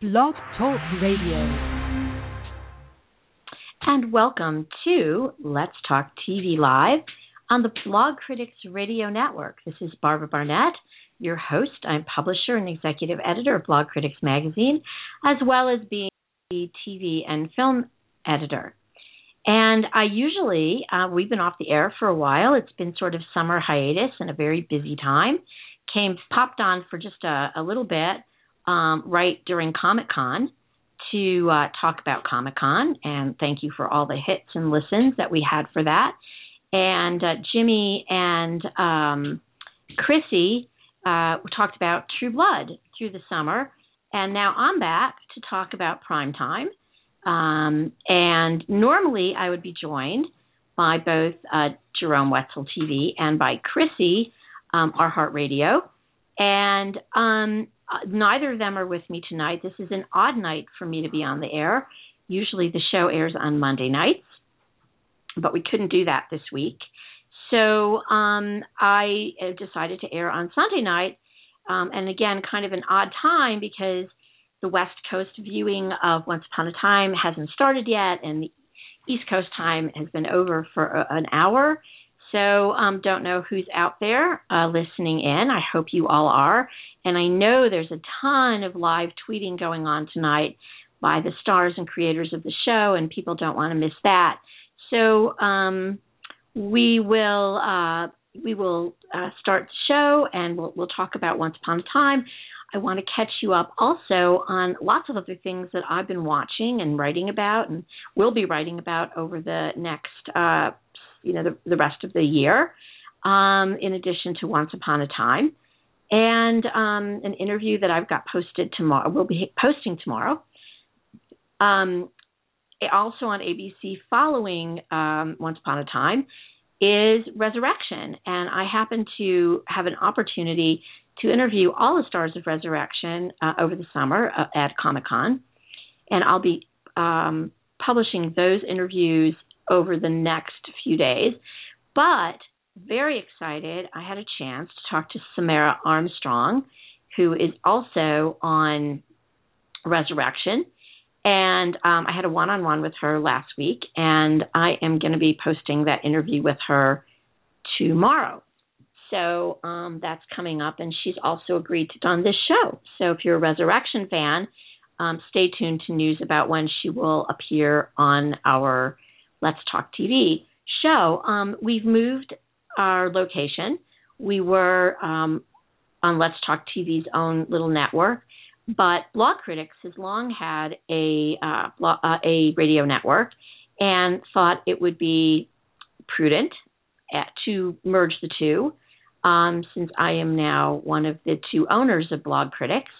Blog Talk Radio. And welcome to Let's Talk TV Live on the Blog Critics Radio Network. This is Barbara Barnett, your host. I'm publisher and executive editor of Blog Critics Magazine, as well as being the TV and film editor. And I usually, uh, we've been off the air for a while. It's been sort of summer hiatus and a very busy time. Came, popped on for just a, a little bit um, right during Comic Con to uh, talk about Comic Con, and thank you for all the hits and listens that we had for that. And uh, Jimmy and um, Chrissy uh, talked about True Blood through the summer, and now I'm back to talk about Prime Time. Um, and normally I would be joined by both uh, Jerome Wetzel TV and by Chrissy, um, our Heart Radio. And um, uh, neither of them are with me tonight. This is an odd night for me to be on the air. Usually the show airs on Monday nights, but we couldn't do that this week. So um, I decided to air on Sunday night, um, and again, kind of an odd time because the West Coast viewing of Once Upon a Time hasn't started yet, and the East Coast time has been over for a, an hour. So, um, don't know who's out there uh, listening in. I hope you all are. And I know there's a ton of live tweeting going on tonight by the stars and creators of the show, and people don't want to miss that. So, um, we will uh, we will uh, start the show, and we'll we'll talk about Once Upon a Time. I want to catch you up also on lots of other things that I've been watching and writing about, and will be writing about over the next uh, you know the, the rest of the year. Um, in addition to Once Upon a Time, and um, an interview that I've got posted tomorrow. We'll be posting tomorrow. Um, also on ABC, following um, Once Upon a Time, is Resurrection, and I happen to have an opportunity to interview all the stars of Resurrection uh, over the summer uh, at Comic Con, and I'll be um, publishing those interviews over the next few days. But very excited, I had a chance to talk to Samaire Armstrong, who is also on Resurrection. And um, I had a one on one with her last week, and I am going to be posting that interview with her tomorrow. So um, that's coming up, and she's also agreed to on this show. So if you're a Resurrection fan, um, stay tuned to news about when she will appear on our Let's Talk TV show. Um, we've moved our location. We were um, on Let's Talk TV's own little network, but Blog Critics has long had a uh, uh, a radio network and thought it would be prudent at, to merge the two. Um, since I am now one of the two owners of Blog Critics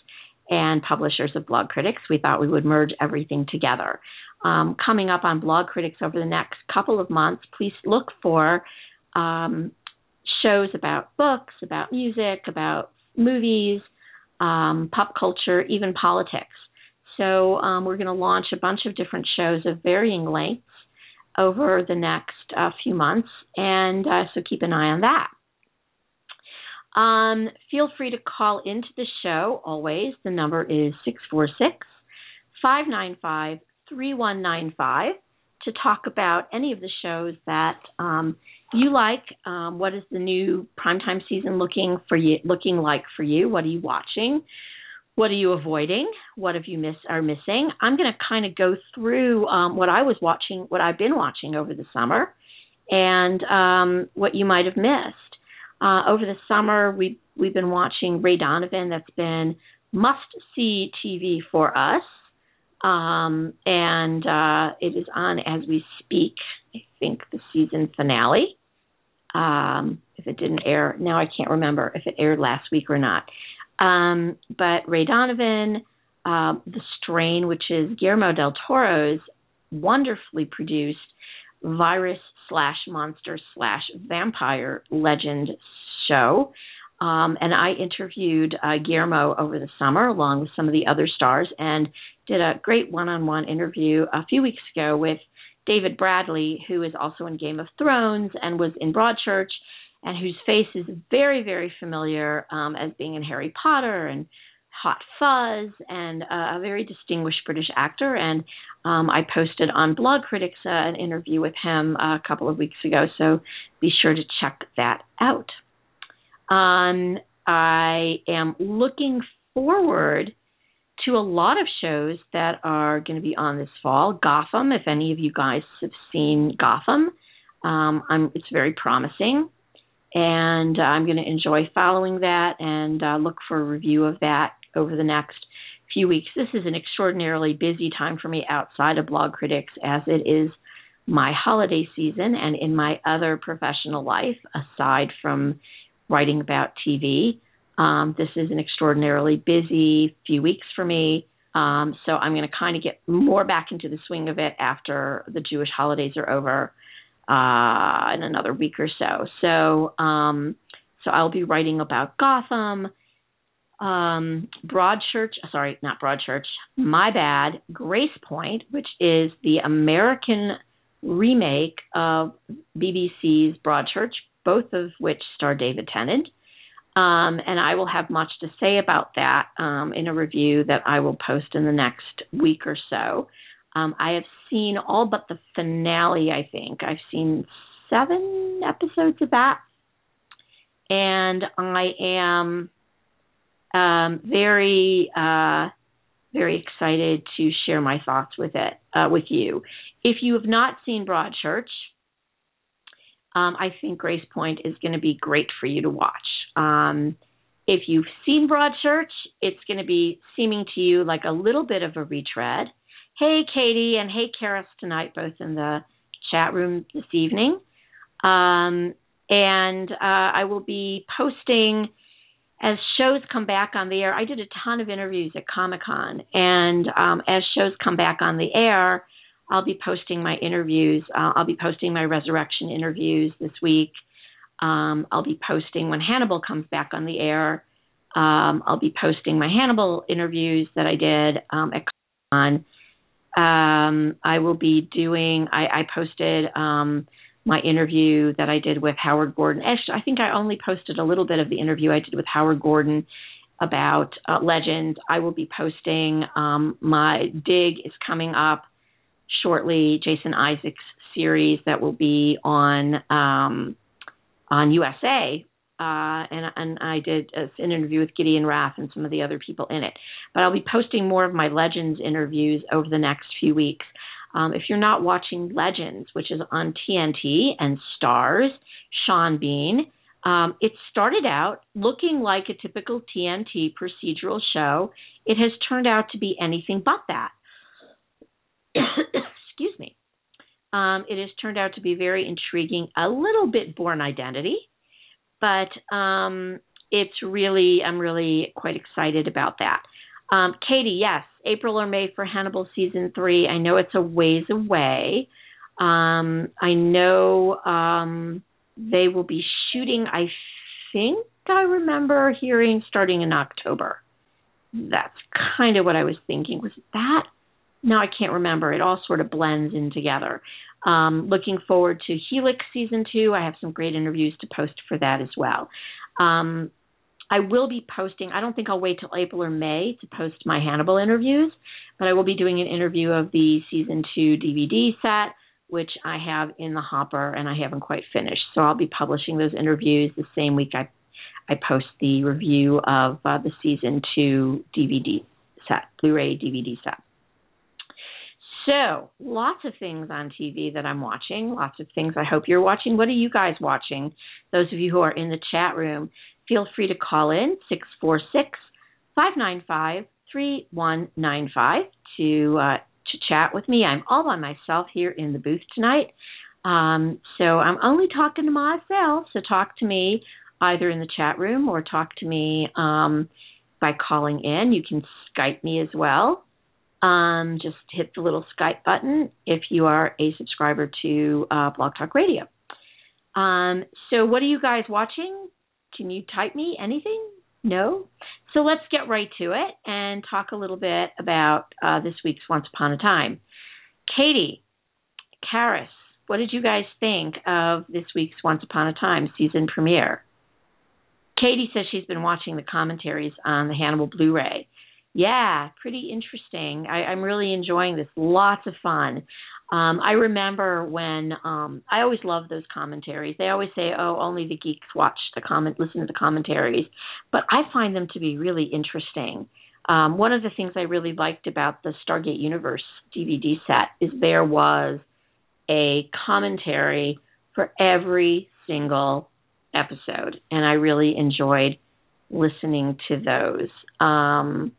and publishers of Blog Critics, we thought we would merge everything together. Um, coming up on Blog Critics over the next couple of months, please look for um, shows about books, about music, about movies, um, pop culture, even politics. So um, we're going to launch a bunch of different shows of varying lengths over the next uh, few months, and uh, so keep an eye on that. Um, feel free to call into the show always. The number is 646 595 3195 to talk about any of the shows that um, you like. Um, what is the new primetime season looking for you? Looking like for you? What are you watching? What are you avoiding? What have you miss are missing? I'm going to kind of go through um, what I was watching, what I've been watching over the summer, and um, what you might have missed. Uh, over the summer, we we've been watching Ray Donovan. That's been must see TV for us um, and uh, it is on as we speak. I think the season finale. Um, if it didn't air, now I can't remember if it aired last week or not. Um, but Ray Donovan, uh, The Strain, which is Guillermo del Toro's wonderfully produced virus slash monster slash vampire legend show. Um, and I interviewed uh, Guillermo over the summer along with some of the other stars and did a great one on one interview a few weeks ago with David Bradley, who is also in Game of Thrones and was in Broadchurch, and whose face is very, very familiar um, as being in Harry Potter and Hot Fuzz and uh, a very distinguished British actor. And um, I posted on Blog Critics uh, an interview with him a couple of weeks ago, so be sure to check that out. Um, I am looking forward to a lot of shows that are going to be on this fall. Gotham, if any of you guys have seen Gotham, um, I'm, it's very promising, and uh, I'm going to enjoy following that and uh, look for a review of that over the next few weeks. This is an extraordinarily busy time for me outside of Blog Critics, as it is my holiday season and in my other professional life, aside from writing about TV. Um, this is an extraordinarily busy few weeks for me. Um, so I'm going to kind of get more back into the swing of it after the Jewish holidays are over uh, in another week or so. So um, so I'll be writing about Gotham, um, Broadchurch. Sorry, not Broadchurch. My bad. Grace Point, which is the American remake of BBC's Broadchurch, both of which star David Tennant. Um, and I will have much to say about that um, in a review that I will post in the next week or so. Um, I have seen all but the finale, I think. I've seen seven episodes of that. And I am um, very, uh, very excited to share my thoughts with it, uh, with you. If you have not seen Broadchurch, um, I think Grace Point is going to be great for you to watch. Um, if you've seen Broadchurch, it's going to be seeming to you like a little bit of a retread. Hey, Katie, and hey, Karis tonight, both in the chat room this evening. Um, and uh, I will be posting as shows come back on the air. I did a ton of interviews at Comic Con, and um, as shows come back on the air, I'll be posting my interviews. Uh, I'll be posting my resurrection interviews this week. Um, I'll be posting when Hannibal comes back on the air. Um, I'll be posting my Hannibal interviews that I did um, at Con. Um, I will be doing. I, I posted um, my interview that I did with Howard Gordon. Actually, I think I only posted a little bit of the interview I did with Howard Gordon about uh, Legends. I will be posting. Um, my dig is coming up shortly. Jason Isaacs series that will be on um, on USA, uh, and, and I did an interview with Gideon Raff and some of the other people in it. But I'll be posting more of my Legends interviews over the next few weeks. Um, if you're not watching Legends, which is on TNT and stars Sean Bean, um, it started out looking like a typical TNT procedural show. It has turned out to be anything but that. Excuse me. Um, it has turned out to be very intriguing, a little bit Bourne Identity, but um, it's really, I'm really quite excited about that. Um, Katie, yes, April or May for Hannibal season three. I know it's a ways away. Um, I know um, they will be shooting, I think I remember hearing starting in October. That's kind of what I was thinking. Was that now I can't remember. It all sort of blends in together. Um, looking forward to Helix season two. I have some great interviews to post for that as well. Um, I will be posting. I don't think I'll wait till April or May to post my Hannibal interviews, but I will be doing an interview of the season two DVD set, which I have in the hopper and I haven't quite finished. So I'll be publishing those interviews the same week I I post the review of uh, the season two DVD set, Blu-ray DVD set. So, lots of things on TV that I'm watching, lots of things I hope you're watching. What are you guys watching? Those of you who are in the chat room, feel free to call in 646 595 3195 to uh, to chat with me. I'm all by myself here in the booth tonight. Um, so I'm only talking to myself. So talk to me either in the chat room or talk to me um, by calling in. You can Skype me as well. Um, just hit the little Skype button if you are a subscriber to uh, Blog Talk Radio. Um, so, what are you guys watching? Can you type me anything? No? So, let's get right to it and talk a little bit about uh, this week's Once Upon a Time. Katie, Karis, what did you guys think of this week's Once Upon a Time season premiere? Katie says she's been watching the commentaries on the Hannibal Blu ray Yeah, pretty interesting. I, I'm really enjoying this. Lots of fun. Um, I remember when um, I always love those commentaries. They always say, "Oh, only the geeks watch the comment, listen to the commentaries," but I find them to be really interesting. Um, one of the things I really liked about the Stargate Universe DVD set is there was a commentary for every single episode, and I really enjoyed listening to those. Um,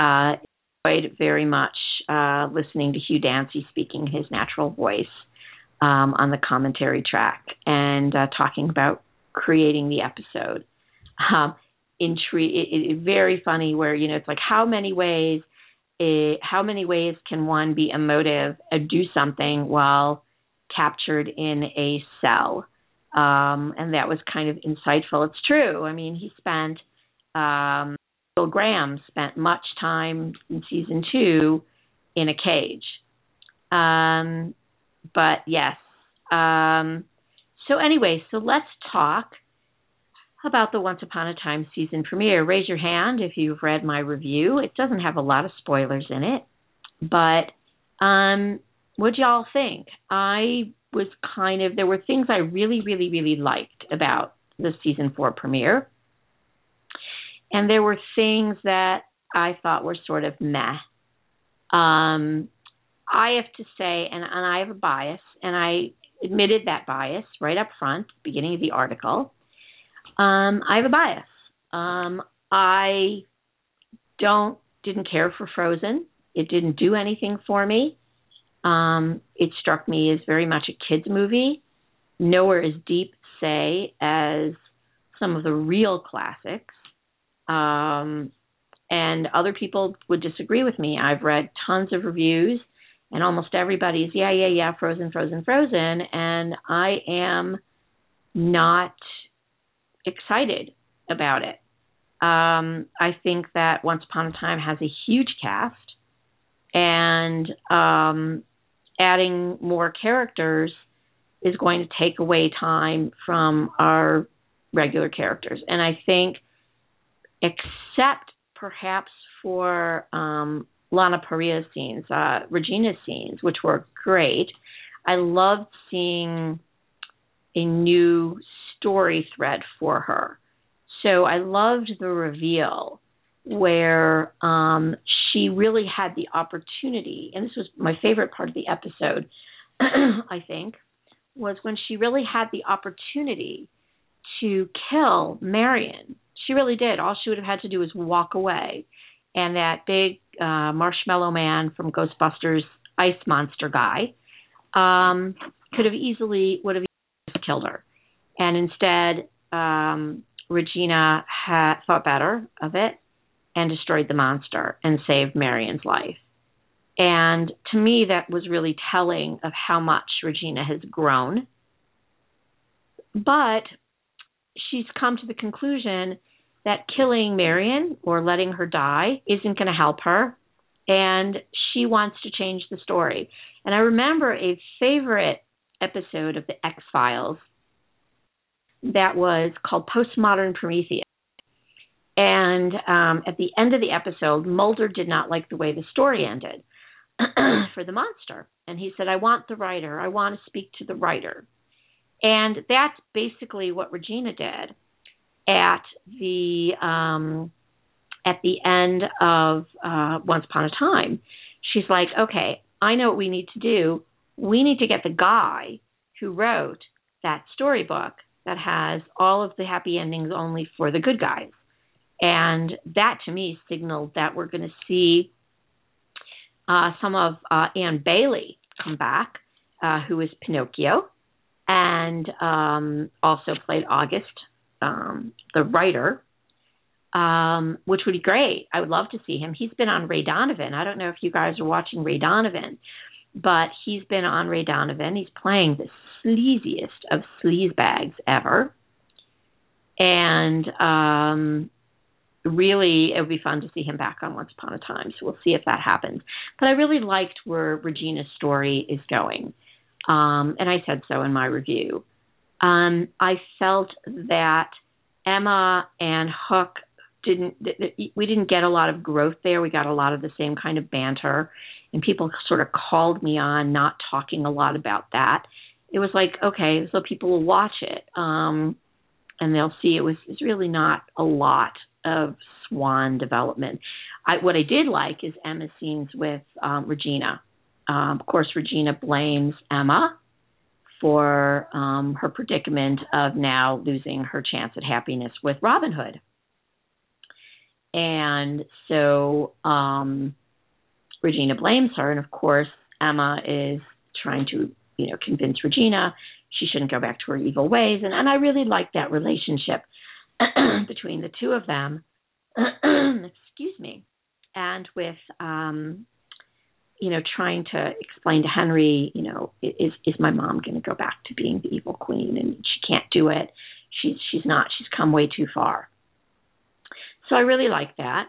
uh, enjoyed very much uh, listening to Hugh Dancy speaking his natural voice um, on the commentary track and uh, talking about creating the episode. Um, it, it, very funny where you know it's like how many ways it, how many ways can one be emotive and do something while captured in a cell? Um, and that was kind of insightful. It's true. I mean he spent um, Graham spent much time in season two in a cage um, but yes um, so anyway so let's talk about the Once Upon a Time season premiere. Raise your hand if you've read my review. It doesn't have a lot of spoilers in it, but um, what y'all think? I was kind of there were things I really, really, really liked about the season four premiere, and there were things that I thought were sort of meh. Um, I have to say, and, and I have a bias, and I admitted that bias right up front, beginning of the article um, I have a bias. Um, I don't didn't care for Frozen. It didn't do anything for me. Um, it struck me as very much a kids movie, nowhere as deep, say, as some of the real classics. Um, and other people would disagree with me. I've read tons of reviews, and almost everybody's yeah, yeah, yeah, Frozen, Frozen, Frozen, and I am not excited about it. Um, I think that Once Upon a Time has a huge cast, and um, adding more characters is going to take away time from our regular characters. And I think, except perhaps for um, Lana Parrilla's scenes, uh, Regina's scenes, which were great, I loved seeing a new story thread for her. So I loved the reveal where um, she really had the opportunity, and this was my favorite part of the episode, I think, was when she really had the opportunity to kill Marion. She really did. All she would have had to do was walk away. And that big uh, marshmallow man from Ghostbusters ice monster guy um, could have easily would have killed her and instead um, Regina had thought better of it and destroyed the monster and saved Marion's life. And to me, that was really telling of how much Regina has grown. But she's come to the conclusion that killing Marion or letting her die isn't going to help her. And she wants to change the story. And I remember a favorite episode of The X Files that was called Postmodern Prometheus. And um, at the end of the episode, Mulder did not like the way the story ended for the monster. And he said, I want the writer. I want to speak to the writer. And that's basically what Regina did at the um, at the end of uh, Once Upon a Time. She's like, okay, I know what we need to do. We need to get the guy who wrote that storybook that has all of the happy endings only for the good guys. And that to me signaled that we're going to see uh, some of uh, Eion Bailey come back, uh, who is Pinocchio, and um, also played August, um, the writer, um, which would be great. I would love to see him. He's been on Ray Donovan. I don't know if you guys are watching Ray Donovan, but he's been on Ray Donovan. He's playing the sleaziest of sleaze bags ever. And um, really, it would be fun to see him back on Once Upon a Time. So we'll see if that happens. But I really liked where Regina's story is going. Um, and I said so in my review. Um, I felt that Emma and Hook didn't we didn't get a lot of growth there. We got a lot of the same kind of banter, and people sort of called me on not talking a lot about that. It was like okay, so people will watch it, um, and they'll see it was it's really not a lot of Swan development. I, what I did like is Emma's scenes with um, Regina. Um, of course, Regina blames Emma for um, her predicament of now losing her chance at happiness with Robin Hood. And so um, Regina blames her, and of course Emma is trying to, you know, convince Regina she shouldn't go back to her evil ways. And, and I really like that relationship between the two of them. Excuse me. And with um, you know, trying to explain to Henry, you know, is is my mom going to go back to being the evil queen, and she can't do it. She's she's not. She's come way too far. So I really like that.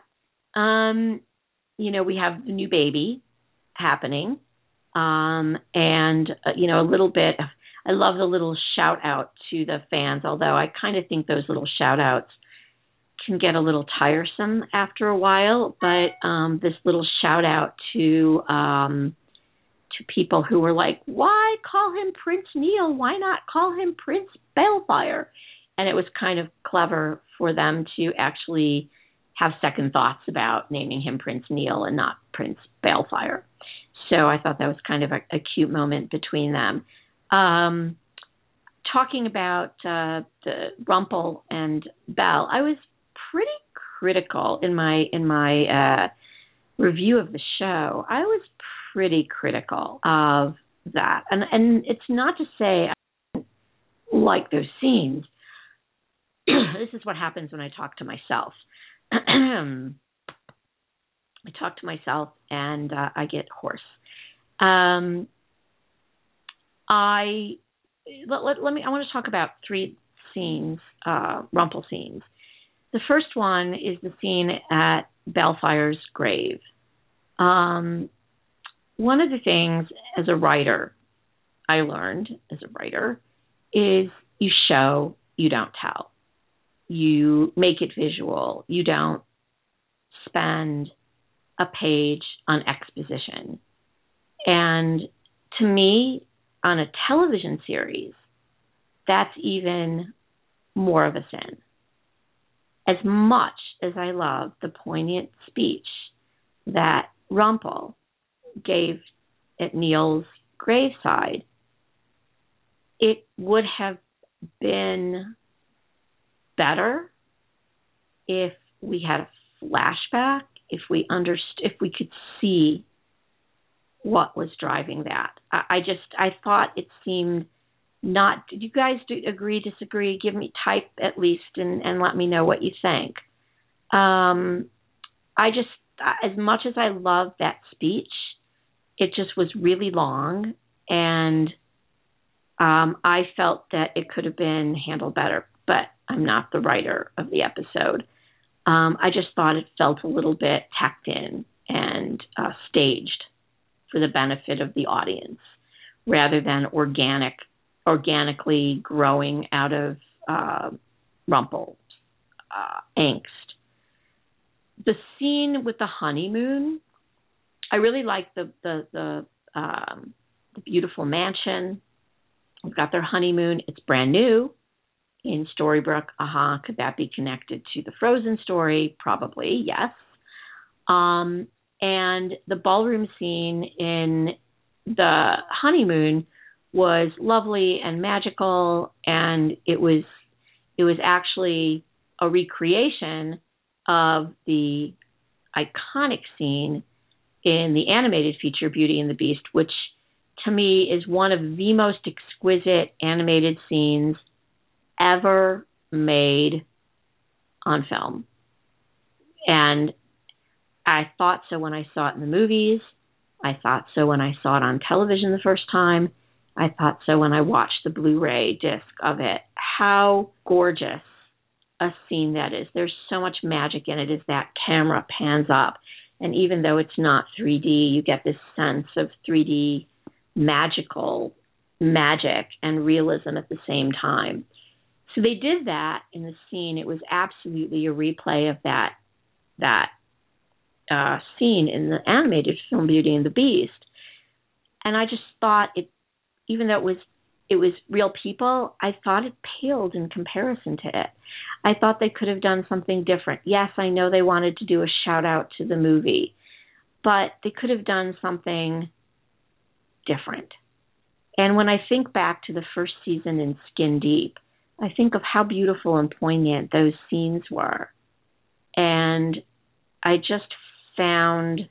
Um, you know, we have the new baby happening, um, and uh, you know, a little bit. Of, I love the little shout out to the fans, although I kind of think those little shout outs can get a little tiresome after a while, but um, this little shout out to um, to people who were like, "Why call him Prince Neil? Why not call him Prince Baelfire?" And it was kind of clever for them to actually have second thoughts about naming him Prince Neil and not Prince Baelfire. So I thought that was kind of a, a cute moment between them. Um, talking about uh, the Rumple and Belle, I was pretty critical in my in my uh, review of the show. I was pretty critical of that, and and it's not to say I like those scenes. this is what happens when I talk to myself. I talk to myself and uh, I get hoarse. Um, I let, let, let, me. I want to talk about three scenes, uh, Rumple scenes. The first one is the scene at Baelfire's grave. Um, one of the things as a writer I learned as a writer is you show, you don't tell. You make it visual. You don't spend a page on exposition. And to me, on a television series, that's even more of a sin as much as I love the poignant speech that Rumple gave at Neil's graveside, it would have been better if we had a flashback, if we understood, if we could see what was driving that. I, I just I thought it seemed not do you guys do, agree disagree give me type at least and and let me know what you think. Um i just as much as i love that speech it just was really long and um i felt that it could have been handled better but i'm not the writer of the episode. Um i just thought it felt a little bit tacked in and uh staged for the benefit of the audience rather than organic organically growing out of uh, Rumple uh, angst. The scene with the honeymoon, I really like the the the, um, the beautiful mansion. We've got their honeymoon. It's brand new in Storybrooke. Aha, uh-huh. could that be connected to the Frozen story? Probably, yes. Um, and the ballroom scene in the honeymoon was lovely and magical and it was it was actually a recreation of the iconic scene in the animated feature Beauty and the Beast which to me is one of the most exquisite animated scenes ever made on film. And I thought so when I saw it in the movies. I thought so when I saw it on television the first time. I thought so when I watched the Blu ray disc of it. How gorgeous a scene that is. There's so much magic in it as that camera pans up. And even though it's not 3D, you get this sense of 3D magical magic and realism at the same time. So they did that in the scene. It was absolutely a replay of that that uh, scene in the animated film Beauty and the Beast. And I just thought it, even though it was it was real people, I thought it paled in comparison to it. I thought they could have done something different. Yes, I know they wanted to do a shout out to the movie, but they could have done something different. And when I think back to the first season in Skin Deep, I think of how beautiful and poignant those scenes were. And I just found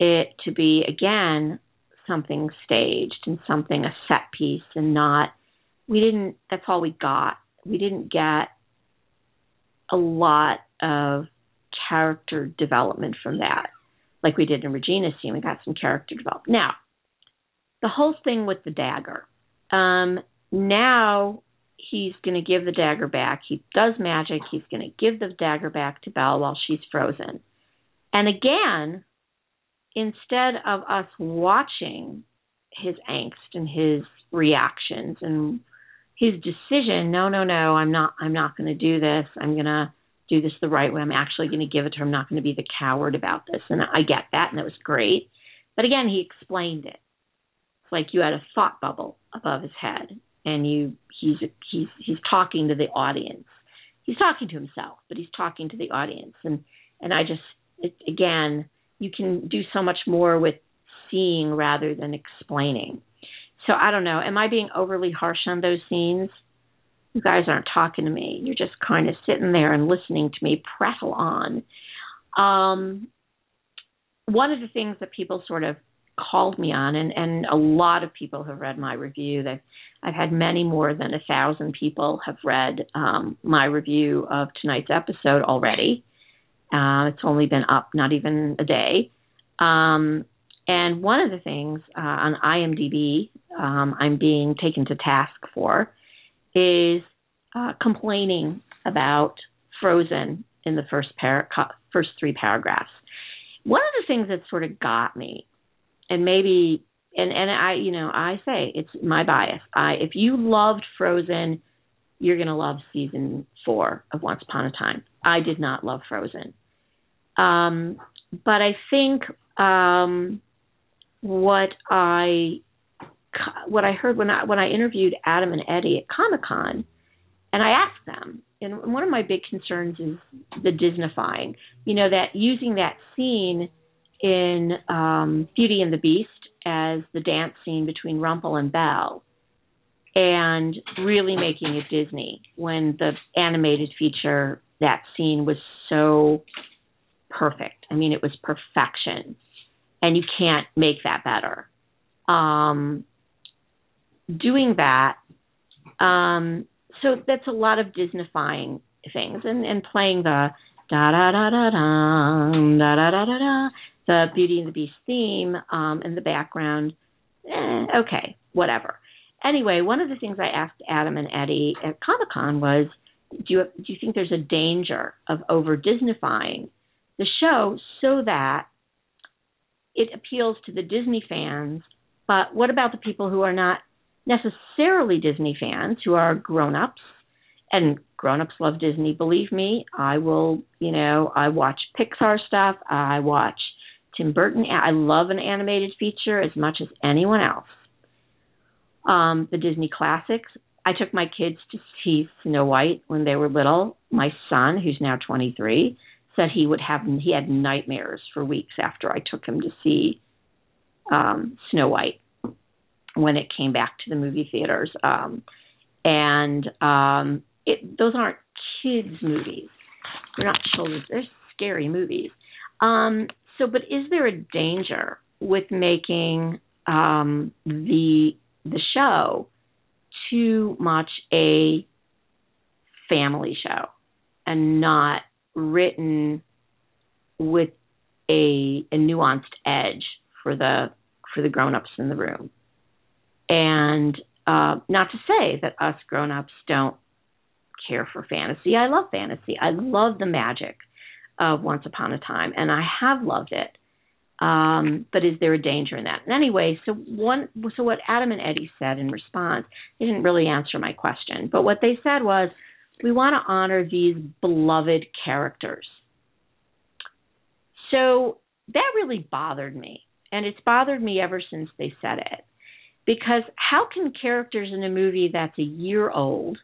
it to be, again, something staged and something a set piece and not, we didn't, that's all we got. We didn't get a lot of character development from that, like we did in Regina's scene. We got some character development. Now, the whole thing with the dagger. Um, now he's going to give the dagger back. He does magic. He's going to give the dagger back to Belle while she's frozen. And again, instead of us watching his angst and his reactions and his decision, no, no, no, I'm not I'm not going to do this. I'm going to do this the right way. I'm actually going to give it to her. I'm not going to be the coward about this. And I get that and that was great. But again, he explained it it's like you had a thought bubble above his head and you he's he's he's talking to the audience he's talking to himself but he's talking to the audience and and i just it, again you can do so much more with seeing rather than explaining. So i don't know. Am i being overly harsh on those scenes? You guys aren't talking to me. You're just kind of sitting there and listening to me prattle on. Um one of the things that people sort of called me on, and and a lot of people have read my review. That I've had many more than a thousand people have read um, my review of tonight's episode already. Uh, it's only been up not even a day. Um, and one of the things uh, on IMDb um, I'm being taken to task for is uh, complaining about Frozen in the first par- first three paragraphs. One of the things that sort of got me and maybe and and I you know I say it's my bias. I if you loved Frozen, you're gonna love season four of Once Upon a Time. I did not love Frozen, um, but I think um, what I what I heard when I when I interviewed Adam and Eddie at Comic Con, and I asked them, and one of my big concerns is the Disneyfying. You know that using that scene in um, Beauty and the Beast as the dance scene between Rumple and Belle, and really making it Disney when the animated feature that scene was so perfect. I mean, it was perfection, and you can't make that better. Um, doing that, um, so that's a lot of Disneyfying things, and and playing the da da da da da da da da da the Beauty and the Beast theme um, in the background. Eh, okay, whatever. Anyway, one of the things I asked Adam and Eddie at Comic Con was, do you do you think there's a danger of over Disneyfying the show so that it appeals to the Disney fans, but what about the people who are not necessarily Disney fans, who are grown-ups and grown-ups love Disney. Believe me, I will, you know, I watch Pixar stuff, I watch Tim Burton. I love an animated feature as much as anyone else. Um, the Disney classics. I took my kids to see Snow White when they were little. My son, who's now 23, said he would have he had nightmares for weeks after I took him to see um, Snow White when it came back to the movie theaters. Um, and um, it, those aren't kids' movies. They're not children's. They're scary movies. Um, so, but is there a danger with making um, the the show too much a family show and not written with a, a nuanced edge for the for the grown-ups in the room and uh, not to say that us grown-ups don't care for fantasy i love fantasy i love the magic of Once Upon a Time, and I have loved it. Um, but is there a danger in that? And anyway, so one, so what Adam and Eddie said in response, they didn't really answer my question, but what they said was, we want to honor these beloved characters. So that really bothered me, and it's bothered me ever since they said it. Because how can characters in a movie that's a year old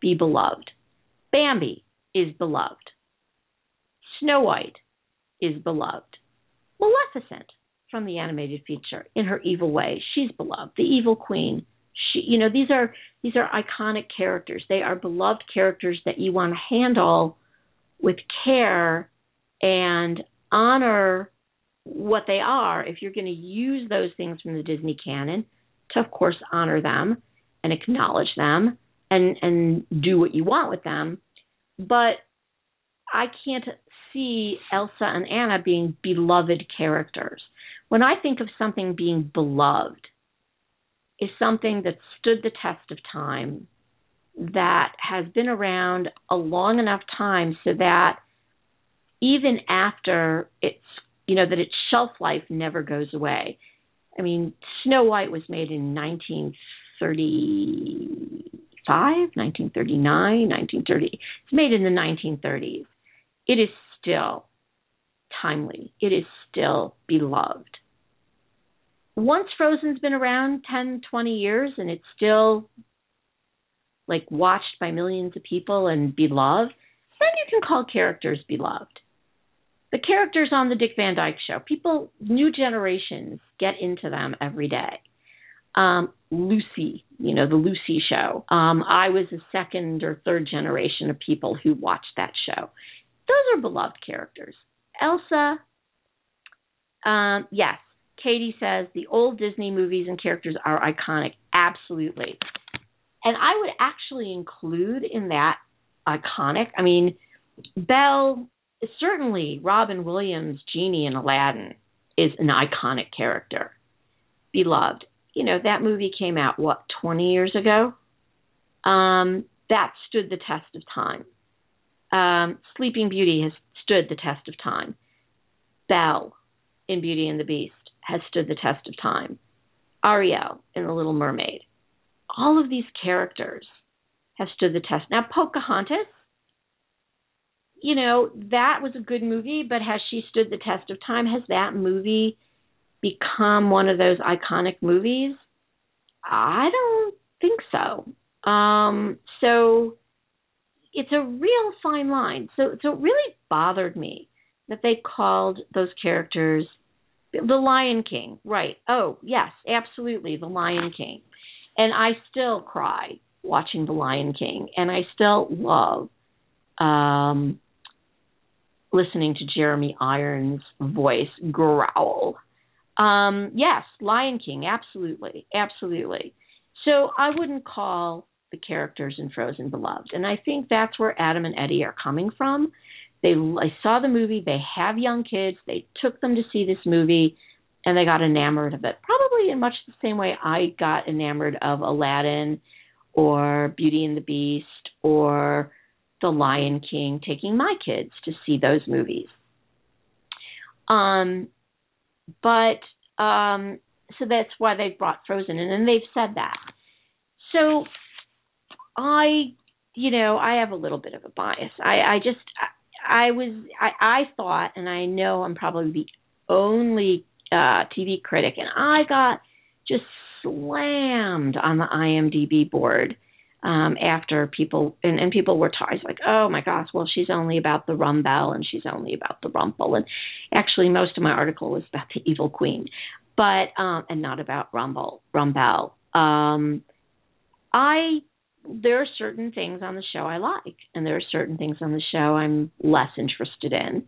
be beloved? Bambi is beloved. Snow White is beloved. Maleficent from the animated feature in her evil way, she's beloved. The evil queen, she you know, these are these are iconic characters. They are beloved characters that you want to handle with care and honor what they are if you're going to use those things from the Disney canon to of course honor them and acknowledge them and and do what you want with them but I can't see Elsa and Anna being beloved characters. When I think of something being beloved, is something that stood the test of time, that has been around a long enough time so that even after its you know that its shelf life never goes away. I mean, Snow White was made in 1935, 1939, 1930. It's made in the 1930s. It is still timely. It is still beloved. Once Frozen's been around 10, 20 years and it's still like watched by millions of people and beloved, then you can call characters beloved the characters on the Dick Van Dyke Show, people, new generations get into them every day. Um, Lucy, you know, the Lucy Show. Um, I was a second or third generation of people who watched that show. Those are beloved characters. Elsa, um, yes. Katie says the old Disney movies and characters are iconic. Absolutely. And I would actually include in that iconic, I mean, Belle certainly Robin Williams' Genie in Aladdin is an iconic character, beloved. You know that movie came out what 20 years ago. Um, that stood the test of time. Um, Sleeping Beauty has stood the test of time. Belle in Beauty and the Beast has stood the test of time. Ariel in The Little Mermaid. All of these characters have stood the test. Now, Pocahontas you know, that was a good movie, but has she stood the test of time? Has that movie become one of those iconic movies? I don't think so. Um, so it's a real fine line. So so it really bothered me that they called those characters the Lion King. Right. Oh, yes, absolutely, the Lion King. And I still cry watching the Lion King and I still love um listening to Jeremy Irons' voice growl. Um, yes, Lion King, absolutely, absolutely. So I wouldn't call the characters in Frozen beloved, and I think that's where Adam and Eddie are coming from. They I saw the movie. They have young kids. They took them to see this movie, and they got enamored of it. Probably in much the same way I got enamored of Aladdin, or Beauty and the Beast, or the Lion King, taking my kids to see those movies. Um, but um, so that's why they've brought Frozen in, and they've said that. So I, you know, I have a little bit of a bias. I, I just, I, was, I, I thought, and I know I'm probably the only uh, TV critic, and I got just slammed on the IMDb board um, after people and, and people were taught like, oh my gosh, well she's only about the Rumbelle and she's only about the Rumple, and actually most of my article was about the Evil Queen, but um, and not about Rumble Rumbelle. Um, I there are certain things on the show I like, and there are certain things on the show I'm less interested in.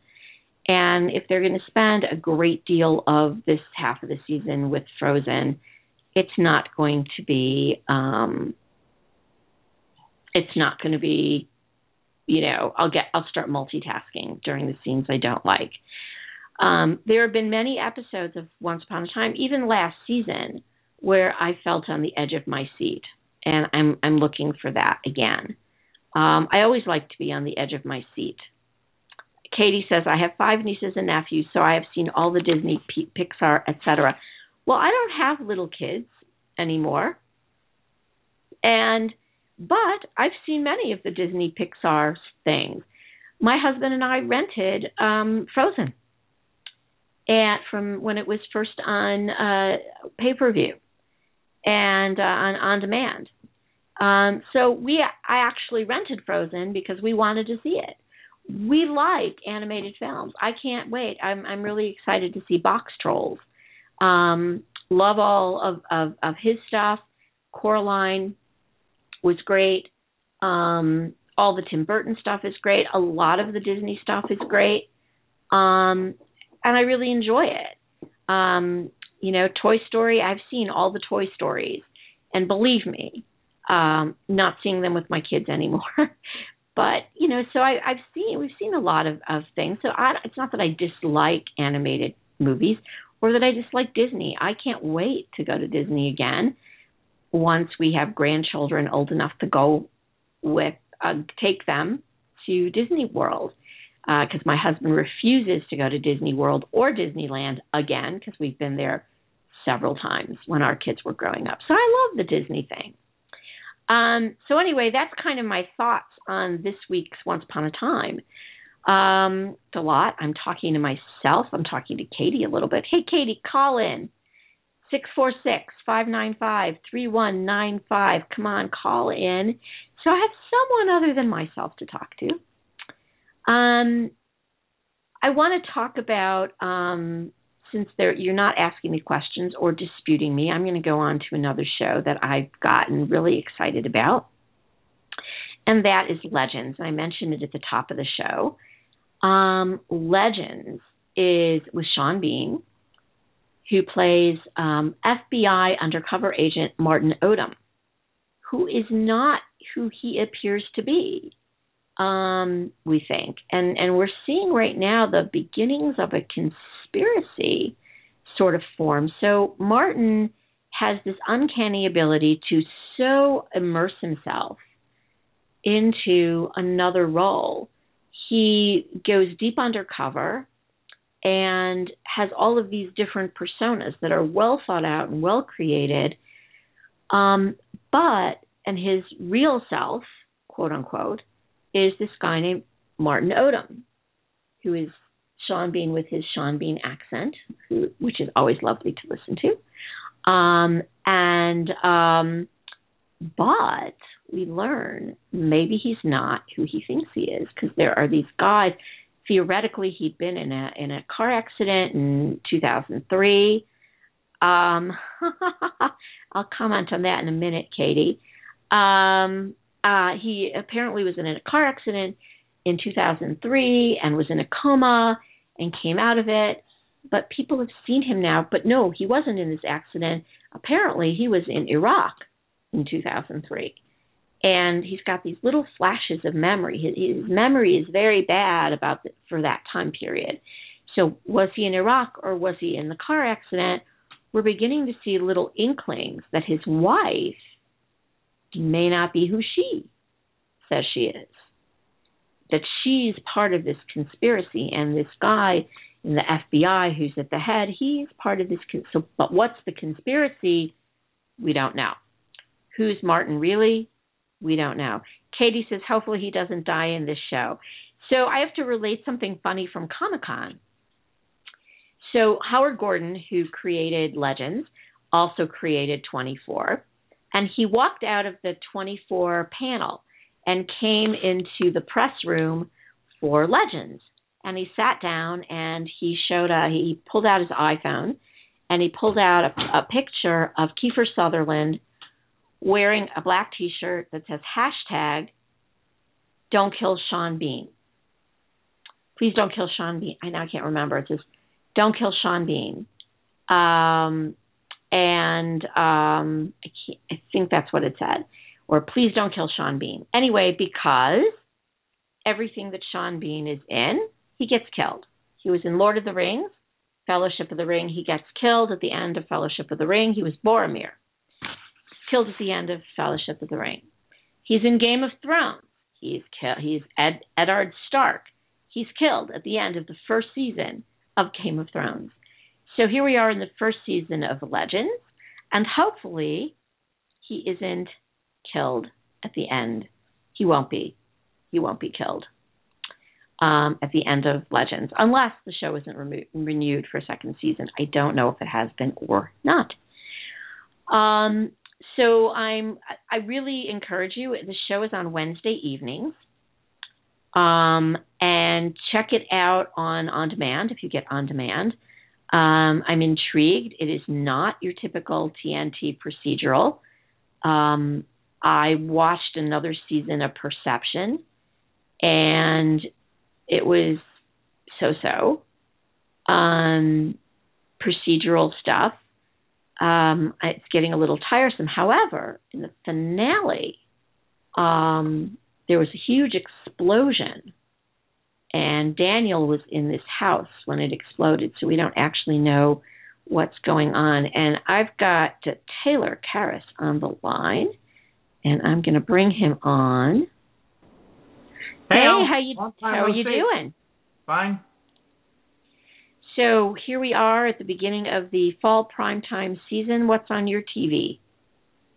And if they're going to spend a great deal of this half of the season with Frozen, it's not going to be um, it's not going to be you know i'll get i'll start multitasking during the scenes i don't like um, there have been many episodes of once upon a time even last season where i felt on the edge of my seat and i'm i'm looking for that again um, i always like to be on the edge of my seat Katie says, I have five nieces and nephews, so I have seen all the Disney, P- Pixar, etc. Well, I don't have little kids anymore. And but I've seen many of the Disney Pixar things. My husband and I rented um Frozen. And from when it was first on uh pay-per-view and uh, on on demand. Um so we I actually rented Frozen because we wanted to see it. We like animated films. I can't wait. I'm I'm really excited to see Boxtrolls. Um love all of of of his stuff. Coraline was great. Um, all the Tim Burton stuff is great. A lot of the Disney stuff is great. Um, and I really enjoy it. Um, you know, Toy Story, I've seen all the Toy Stories. And believe me, um, not seeing them with my kids anymore. but, you know, so I, I've seen, we've seen a lot of, of things. So I, it's not that I dislike animated movies or that I dislike Disney. I can't wait to go to Disney again once we have grandchildren old enough to go with uh, take them to Disney World because uh, my husband refuses to go to Disney World or Disneyland again because we've been there several times when our kids were growing up. So I love the Disney thing. Um, so anyway, that's kind of my thoughts on this week's Once Upon a Time. Um, it's a lot. I'm talking to myself. I'm talking to Katie a little bit. Hey, Katie, call in. 646 595 3195. Come on, call in. So I have someone other than myself to talk to. Um, I want to talk about, um, since you're not asking me questions or disputing me, I'm going to go on to another show that I've gotten really excited about. And that is Legends. I mentioned it at the top of the show. Um, Legends is with Sean Bean who plays um, FBI undercover agent Martin Odum, who is not who he appears to be. Um, we think, and and we're seeing right now the beginnings of a conspiracy sort of form. So Martin has this uncanny ability to so immerse himself into another role. He goes deep undercover and has all of these different personas that are well thought out and well created. Um, but, and his real self, quote unquote, is this guy named Martin Odum, who is Sean Bean with his Sean Bean accent, which is always lovely to listen to. Um, and, um, but we learn maybe he's not who he thinks he is because there are these guys theoretically he'd been in a in a car accident in 2003. Um, I'll comment on that in a minute, Katie. Um, uh, he apparently was in a car accident in 2003 and was in a coma and came out of it. But people have seen him now. But no, he wasn't in this accident. Apparently, he was in Iraq in 2003 and he's got these little flashes of memory. His, his memory is very bad about the, for that time period. So was he in Iraq or was he in the car accident? We're beginning to see little inklings that his wife may not be who she says she is. That she's part of this conspiracy, and this guy in the FBI who's at the head, he's part of this. Con- so, but what's the conspiracy? We don't know. Who's Martin really? We don't know. Katie says, hopefully he doesn't die in this show. So I have to relate something funny from Comic Con. So Howard Gordon, who created Legends, also created 24. And he walked out of the 24 panel and came into the press room for Legends. And he sat down and he showed a, he pulled out his iPhone and he pulled out a, a picture of Kiefer Sutherland wearing a black T-shirt that says hashtag Don't Kill Sean Bean. Please don't kill Sean Bean. I now can't remember. It says Don't Kill Sean Bean. Um, and um, I, I think that's what it said. Or please don't kill Sean Bean. Anyway, because everything that Sean Bean is in, he gets killed. He was in Lord of the Rings, Fellowship of the Ring. He gets killed at the end of Fellowship of the Ring. He was Boromir killed at the end of Fellowship of the Ring. He's in Game of Thrones. He's he's Ed, Stark. he's killed at the end of the first season of Game of Thrones. So here we are in the first season of Legends, and hopefully he isn't killed at the end. He won't be. He won't be killed um, at the end of Legends, unless the show isn't remo- renewed for a second season. I don't know if it has been or not. Um, so I'm. I really encourage you. The show is on Wednesday evenings. Um, and check it out on on demand if you get on demand. Um, I'm intrigued. It is not your typical TNT procedural. Um, I watched another season of Perception, and it was so so. Um, procedural stuff. Um, it's getting a little tiresome. However, in the finale, um, there was a huge explosion, and Daniel was in this house when it exploded, so we don't actually know what's going on. And I've got Taylor Karras on the line, and I'm going to bring him on. Hey, how you how are you doing? Fine. So here we are at the beginning of the fall primetime season. What's on your TV?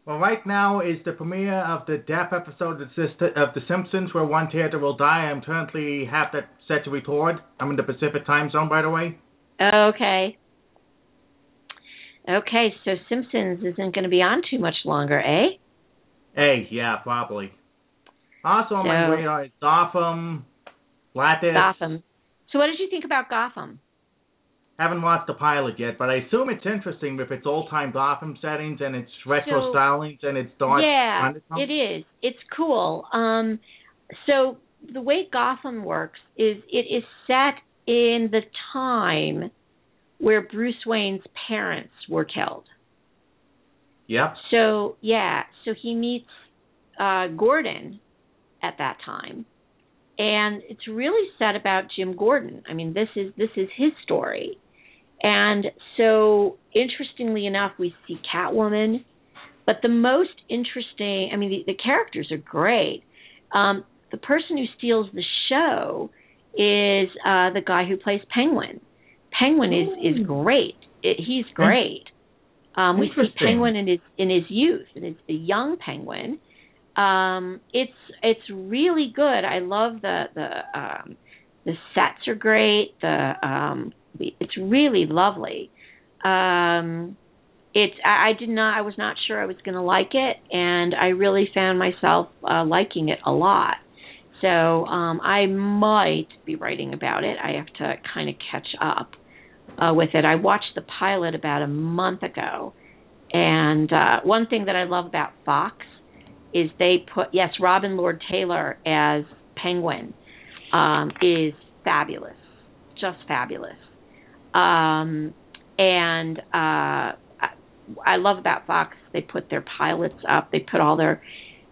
Well, right now is the premiere of the death episode of the, of the Simpsons, where one character will die. I'm currently have that set to record. I'm in the Pacific time zone, by the way. Okay. Okay, so Simpsons isn't going to be on too much longer, eh? Hey, yeah, probably. Also on my radar is Gotham, Lattice. Gotham. So what did you think about Gotham? Haven't watched the pilot yet, but I assume it's interesting with its old-time Gotham settings and its retro So- stylings and its dark yeah, undertone. it is. It's cool. Um, so the way Gotham works is it is set in the time where Bruce Wayne's parents were killed. Yep. So yeah, so he meets uh, Gordon at that time, and it's really set about Jim Gordon. I mean, this is this is his story, and so interestingly enough, we see Catwoman, but the most interesting, I mean, the, the characters are great. Um, the person who steals the show is uh, the guy who plays Penguin. Penguin is is great. It, he's great. Um, we see Penguin in his in his youth, and it's a young Penguin. Um, it's it's really good. I love the the um, the sets are great. The um, it's really lovely. Um, it's I, I did not I was not sure I was going to like it, and I really found myself uh, liking it a lot. So um, I might be writing about it. I have to kind of catch up uh, with it. I watched the pilot about a month ago, and uh, one thing that I love about Fox is they put yes, Robin Lord Taylor as Penguin um, is fabulous, just fabulous. Um, and uh, I, love about Fox they put their pilots up, they put all their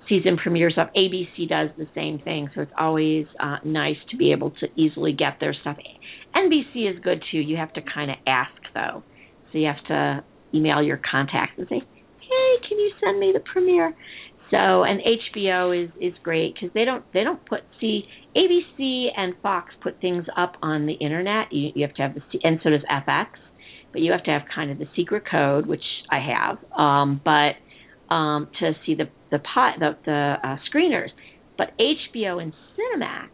season premieres up. ABC does the same thing, so it's always uh, nice to be able to easily get their stuff. NBC is good too. You have to kind of ask though, so you have to email your contacts and say, "Hey, can you send me the premiere?" So, and HBO is is great because they don't they don't put see ABC and Fox put things up on the internet. You, you have to have the and so does FX, but you have to have kind of the secret code, which I have. Um, but um, to see the the pot the, the uh, screeners, but HBO and Cinemax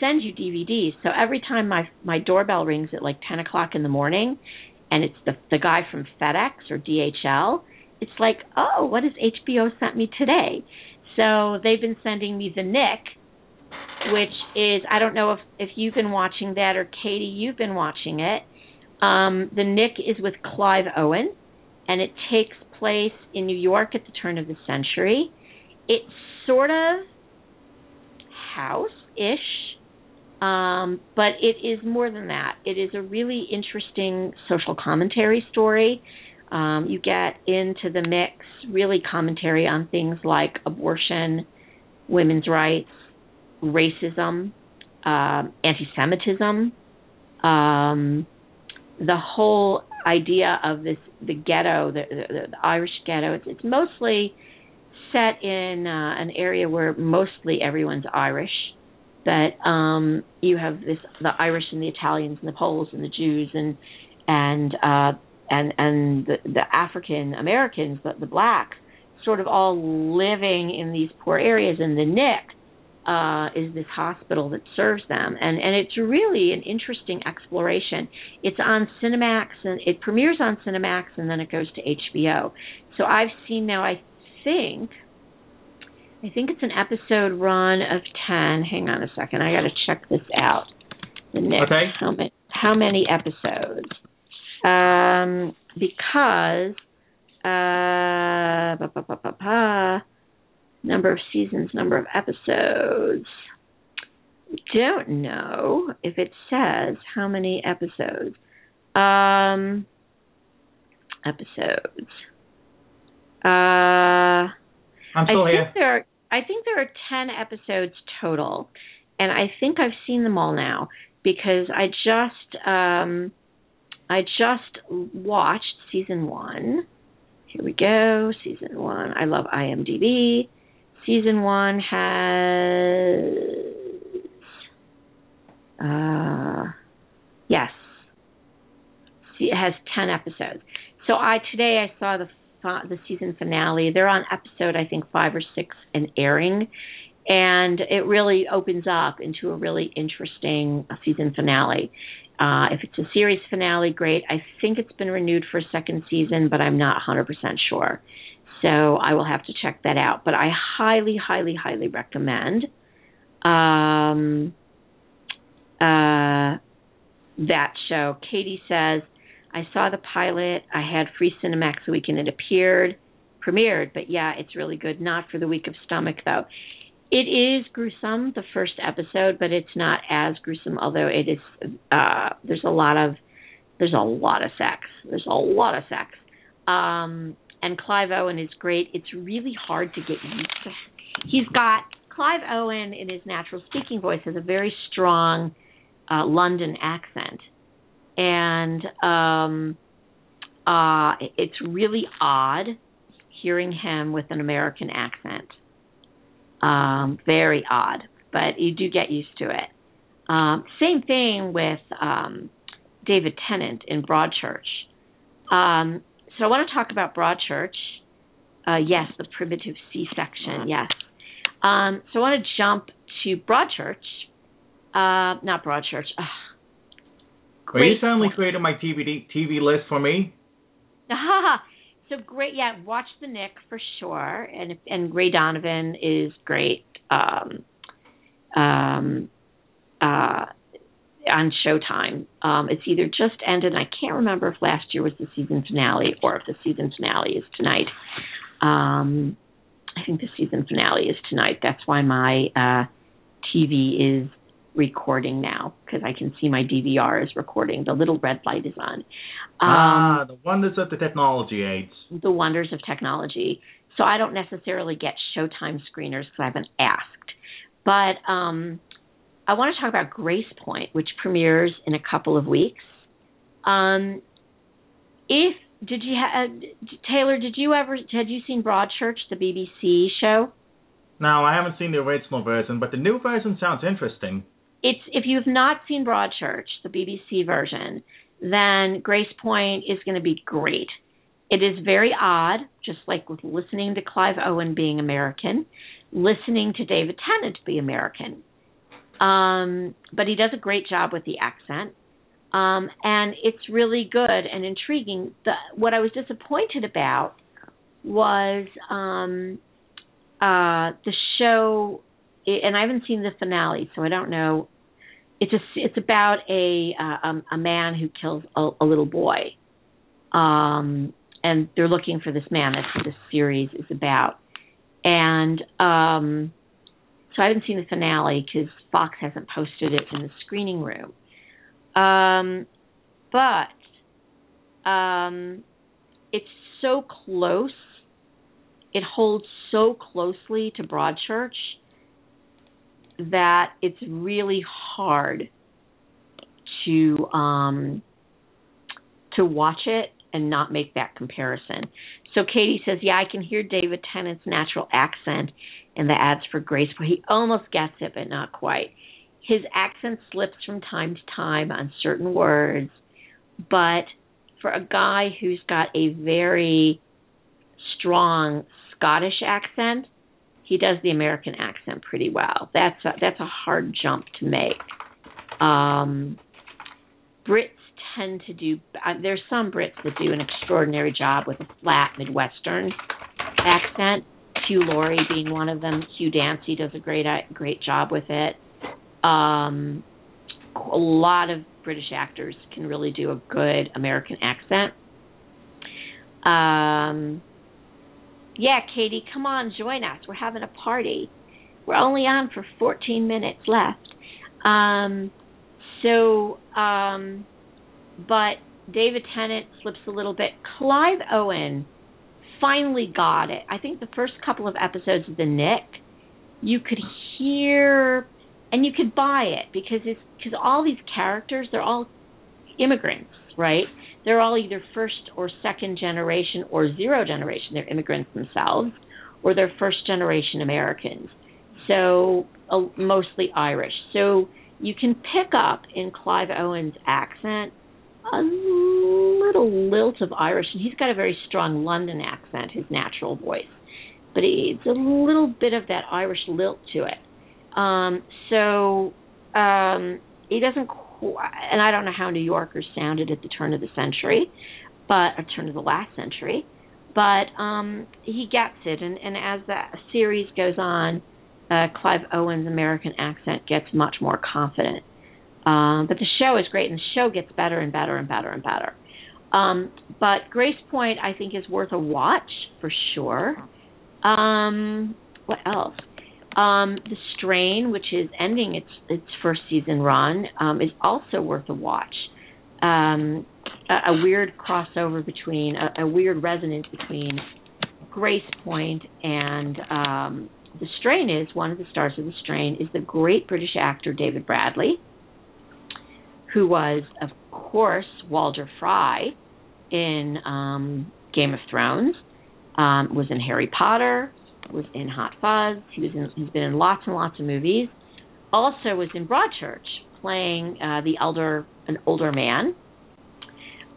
send you DVDs. So every time my my doorbell rings at like ten o'clock in the morning, and it's the the guy from FedEx or DHL, it's like, oh, what has HBO sent me today? So they've been sending me the Knick, which is I don't know if if you've been watching that or Katie, you've been watching it. Um, the Knick is with Clive Owen, and it takes place in New York at the turn of the century. It's sort of house-ish, um, but it is more than that. It is a really interesting social commentary story. Um, you get into the mix really commentary on things like abortion, women's rights, racism, um, anti-Semitism, um, the whole idea of this the ghetto, the, the, the Irish ghetto. It's, it's mostly set in uh, an area where mostly everyone's Irish, that um, you have this the Irish and the Italians and the Poles and the Jews and and uh, and and the, the African Americans, the, the blacks, sort of all living in these poor areas. And the Knick uh, is this hospital that serves them, and and it's really an interesting exploration. It's on Cinemax and it premieres on Cinemax and then it goes to HBO. So I've seen now. I think I think it's an episode run of ten. Hang on a second, I got to check this out. The Knick. Okay. How many? How many episodes? Um, because uh, number of seasons, number of episodes. Don't know if it says how many episodes. Um, episodes. Uh, I'm still I here. think there are. I think there are ten episodes total, and I think I've seen them all now because I just um, I just watched season one. Here we go, season one. I love IMDb. Season one has uh yes, it has ten episodes. So I today I saw the fi- the season finale. They're on episode I think five or six and airing, and it really opens up into a really interesting season finale. Uh, if it's a series finale, great. I think it's been renewed for a second season, but I'm not 100% sure. So I will have to check that out. But I highly, highly, highly recommend um, uh, that show. Katie says, I saw the pilot. I had free Cinemax the weekend it appeared, premiered. But yeah, it's really good. Not for the weak of stomach, though. It is gruesome, the first episode, but it's not as gruesome. Although it is, uh, there's a lot of, there's a lot of sex. There's a lot of sex. Um, and Clive Owen is great. It's really hard to get used to. He's got Clive Owen in his natural speaking voice has a very strong uh, London accent, and um, uh, it's really odd hearing him with an American accent. Um, very odd, but you do get used to it. Um, same thing with um, David Tennant in Broadchurch. Um, so I want to talk about Broadchurch. Uh, yes, the primitive C-section. Yes. Um, so I want to jump to Broadchurch. Uh, not Broadchurch. Well, you suddenly created my TV TV list for me. so great, yeah. Watch the Knick for sure, and and Ray Donovan is great. Um, um, uh, on Showtime. Um, it's either just ended. And I can't remember if last year was the season finale or if the season finale is tonight. Um, I think the season finale is tonight. That's why my uh, TV is recording now because I can see my DVR is recording. The little red light is on. Um, ah, the wonders of the technology aids. the wonders of technology. So I don't necessarily get Showtime screeners because I haven't asked. But um, I want to talk about Grace Point, which premieres in a couple of weeks. Um, if did you ha- uh, Taylor? Did you ever had you seen Broadchurch, the BBC show? No, I haven't seen the original version, but the new version sounds interesting. It's if you have not seen Broadchurch, the BBC version, then Gracepoint is going to be great. It is very odd, just like with listening to Clive Owen being American, listening to David Tennant be American. Um, but he does a great job with the accent. Um, and it's really good and intriguing. The, what I was disappointed about was um, uh, the show, and I haven't seen the finale, so I don't know. It's a, it's about a uh, um, a man who kills a, a little boy, um, and they're looking for this man. That's what this series is about. And um, so I haven't seen the finale because Fox hasn't posted it in the screening room. Um, but um, it's so close. It holds so closely to Broadchurch that it's really hard to um, to watch it and not make that comparison. So Katie says, "Yeah, I can hear David Tennant's natural accent in the ads for Grace, but he almost gets it, but not quite." his accent slips from time to time on certain words, but for a guy who's got a very strong Scottish accent, he does the American accent pretty well. That's a, that's a hard jump to make. Um, Brits tend to do. Uh, there's some Brits that do an extraordinary job with a flat Midwestern accent. Hugh Laurie being one of them. Hugh Dancy does a great uh, great job with it. Um, a lot of British actors can really do a good American accent. Um, yeah, Katie, come on, join us. We're having a party. We're only on for 14 minutes left. Um, so, um, but David Tennant slips a little bit. Clive Owen finally got it. I think the first couple of episodes of The Knick, you could hear and you could buy it because it's because all these characters they're all immigrants, right? They're all either first or second generation or zero generation. They're immigrants themselves, or they're first generation Americans. So uh, mostly Irish. So you can pick up in Clive Owen's accent a little lilt of Irish, and he's got a very strong London accent, his natural voice. But it's a little bit of that Irish lilt to it. Um, so um, he doesn't, and I don't know how New Yorkers sounded at the turn of the century, but a turn of the last century. But um, he gets it, and, and as the series goes on, uh, Clive Owen's American accent gets much more confident. Um, but the show is great, and the show gets better and better and better and better. Um, but Grace Point, I think, is worth a watch for sure. Um, what else? Um, the Strain, which is ending its its first season run, um, is also worth a watch. Um, a, a weird crossover between a, a weird resonance between Grace Point and um, the Strain is one of the stars of the Strain is the great British actor David Bradley, who was of course Walder Frey in um, Game of Thrones, um, was in Harry Potter, was in Hot Fuzz. He was in, he's been in lots and lots of movies. Also was in Broadchurch, playing uh, the elder an older man.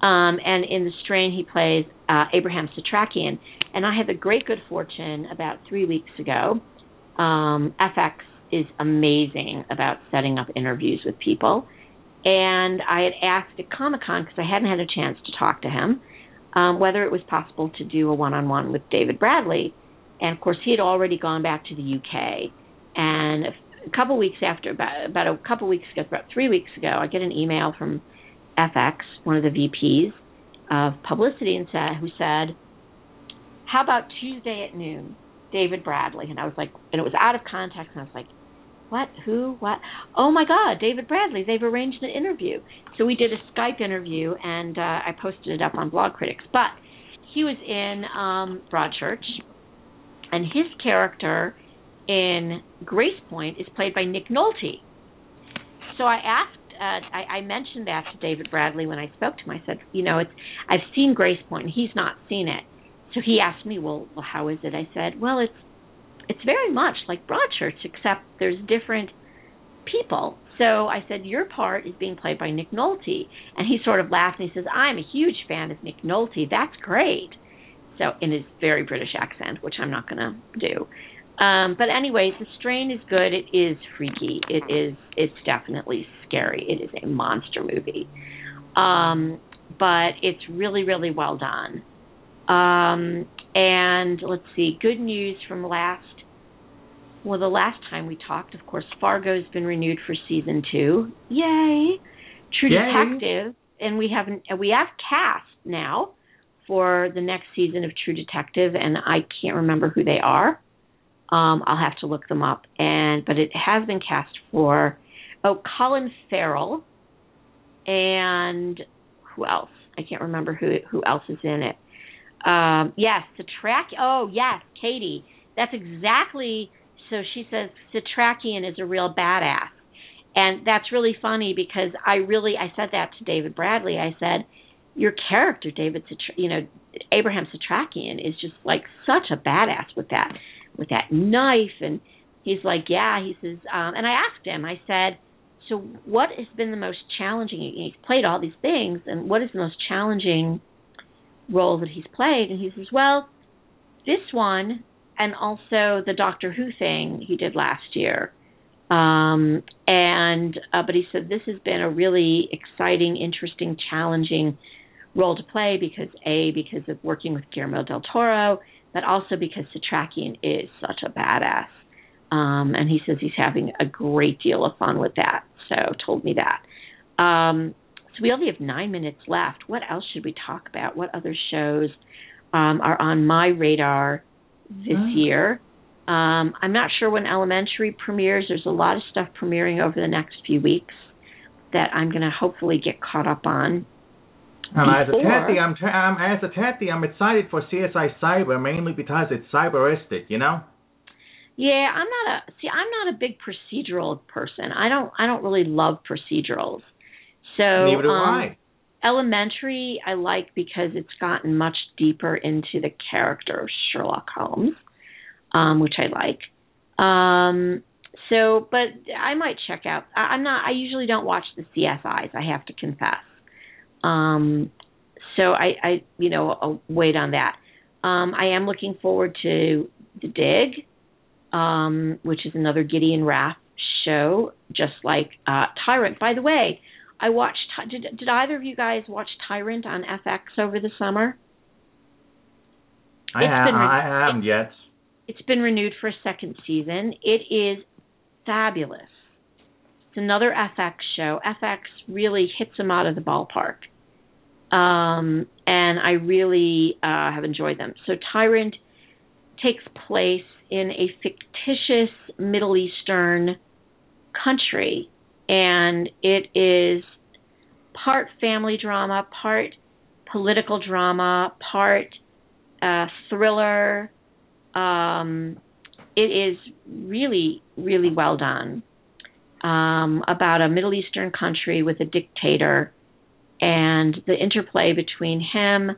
Um, and in The Strain, he plays uh, Abraham Setrakian. And I had the great good fortune about three weeks ago. Um, FX is amazing about setting up interviews with people. And I had asked at Comic Con, because I hadn't had a chance to talk to him, um, whether it was possible to do a one on one with David Bradley. And of course, he had already gone back to the UK. And a couple weeks after, about, about a couple weeks ago, about three weeks ago, I get an email from FX, one of the VPs of publicity, and said, who said, "How about Tuesday at noon, David Bradley?" And I was like, and it was out of context, and I was like, "What? Who? What? Oh my God, David Bradley! They've arranged an interview." So we did a Skype interview, and uh, I posted it up on Blogcritics. But he was in um, Broadchurch, and his character in Grace Point is played by Nick Nolte. So I asked uh, I, I mentioned that to David Bradley when I spoke to him. I said, you know, it's I've seen Grace Point, and he's not seen it. So he asked me, well, well, how is it? I said, well, it's it's very much like Broadchurch, except there's different people. So I said, your part is being played by Nick Nolte, and he sort of laughed and he says, I'm a huge fan of Nick Nolte. That's great. So in his very British accent, which I'm not going to do. Um, but anyway, the strain is good. It is freaky. It is. It's definitely scary. It is a monster movie. Um, but it's really, really well done. Um, and let's see, good news from last. Well, the last time we talked, of course, Fargo's been renewed for season two. Yay! True Yay. Detective, and we have we have cast now for the next season of True Detective, and I can't remember who they are. Um, I'll have to look them up. And but it has been cast for oh Colin Farrell and who else? I can't remember who who else is in it. Um, yes, Setrakian. Oh yes, Katie. That's exactly. So she says Setrakian is a real badass, and that's really funny because I really I said that to David Bradley. I said your character, David, you know, Abraham Setrakian is just like such a badass with that with that knife and he's like yeah he says um and i asked him i said so what has been the most challenging? He's played all these things, and what is the most challenging role that he's played? And he says, well, this one, and also the Doctor Who thing he did last year. Um, and uh, but he said this has been a really exciting, interesting, challenging role to play because a because of working with Guillermo del Toro, but also because Setrakian is such a badass. Um, and he says he's having a great deal of fun with that. So told me that. Um, so we only have nine minutes left. What else should we talk about? What other shows um, are on my radar this mm. year? Um, I'm not sure when Elementary premieres. There's a lot of stuff premiering over the next few weeks that I'm going to hopefully get caught up on. And as a Tatty, I'm, I'm as a Tatty, I'm excited for CSI Cyber mainly because it's cyberistic, you know. Yeah, I'm not a see. I'm not a big procedural person. I don't. I don't really love procedurals. So neither do um, I. Elementary, I like because it's gotten much deeper into the character of Sherlock Holmes, um, which I like. Um, so, but I might check out. I, I'm not. I usually don't watch the CSIs. I have to confess. Um, so I, I, you know, I'll wait on that. Um, I am looking forward to the Dig um, which is another Gideon Raff show, just like uh, Tyrant. By the way, I watched. Did did either of you guys watch Tyrant on FX over the summer? I, have, re- I haven't yet. It's been renewed for a second season. It is fabulous. Another FX show. FX really hits them out of the ballpark. Um, and I really uh, have enjoyed them. So Tyrant takes place in a fictitious Middle Eastern country, and it is part family drama, part political drama, part uh, thriller. Um, it is really, really well done. Um, about a Middle Eastern country with a dictator and the interplay between him,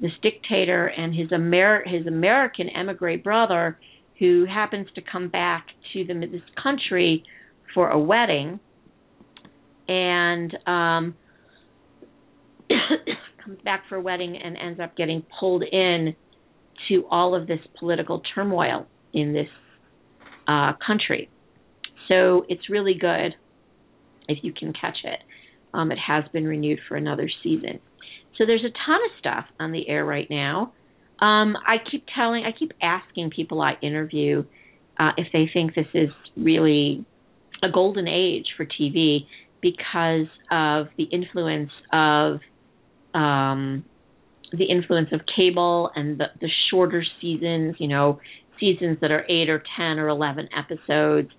this dictator, and his Amer- his American emigre brother, who happens to come back to the, this country for a wedding and um, comes back for a wedding and ends up getting pulled in to all of this political turmoil in this uh, country. So it's really good if you can catch it. Um, it has been renewed for another season. So there's a ton of stuff on the air right now. Um, I keep telling, I keep asking people I interview uh, if they think this is really a golden age for TV because of the influence of um, the influence of cable and the, the shorter seasons. You know, seasons that are eight or ten or eleven episodes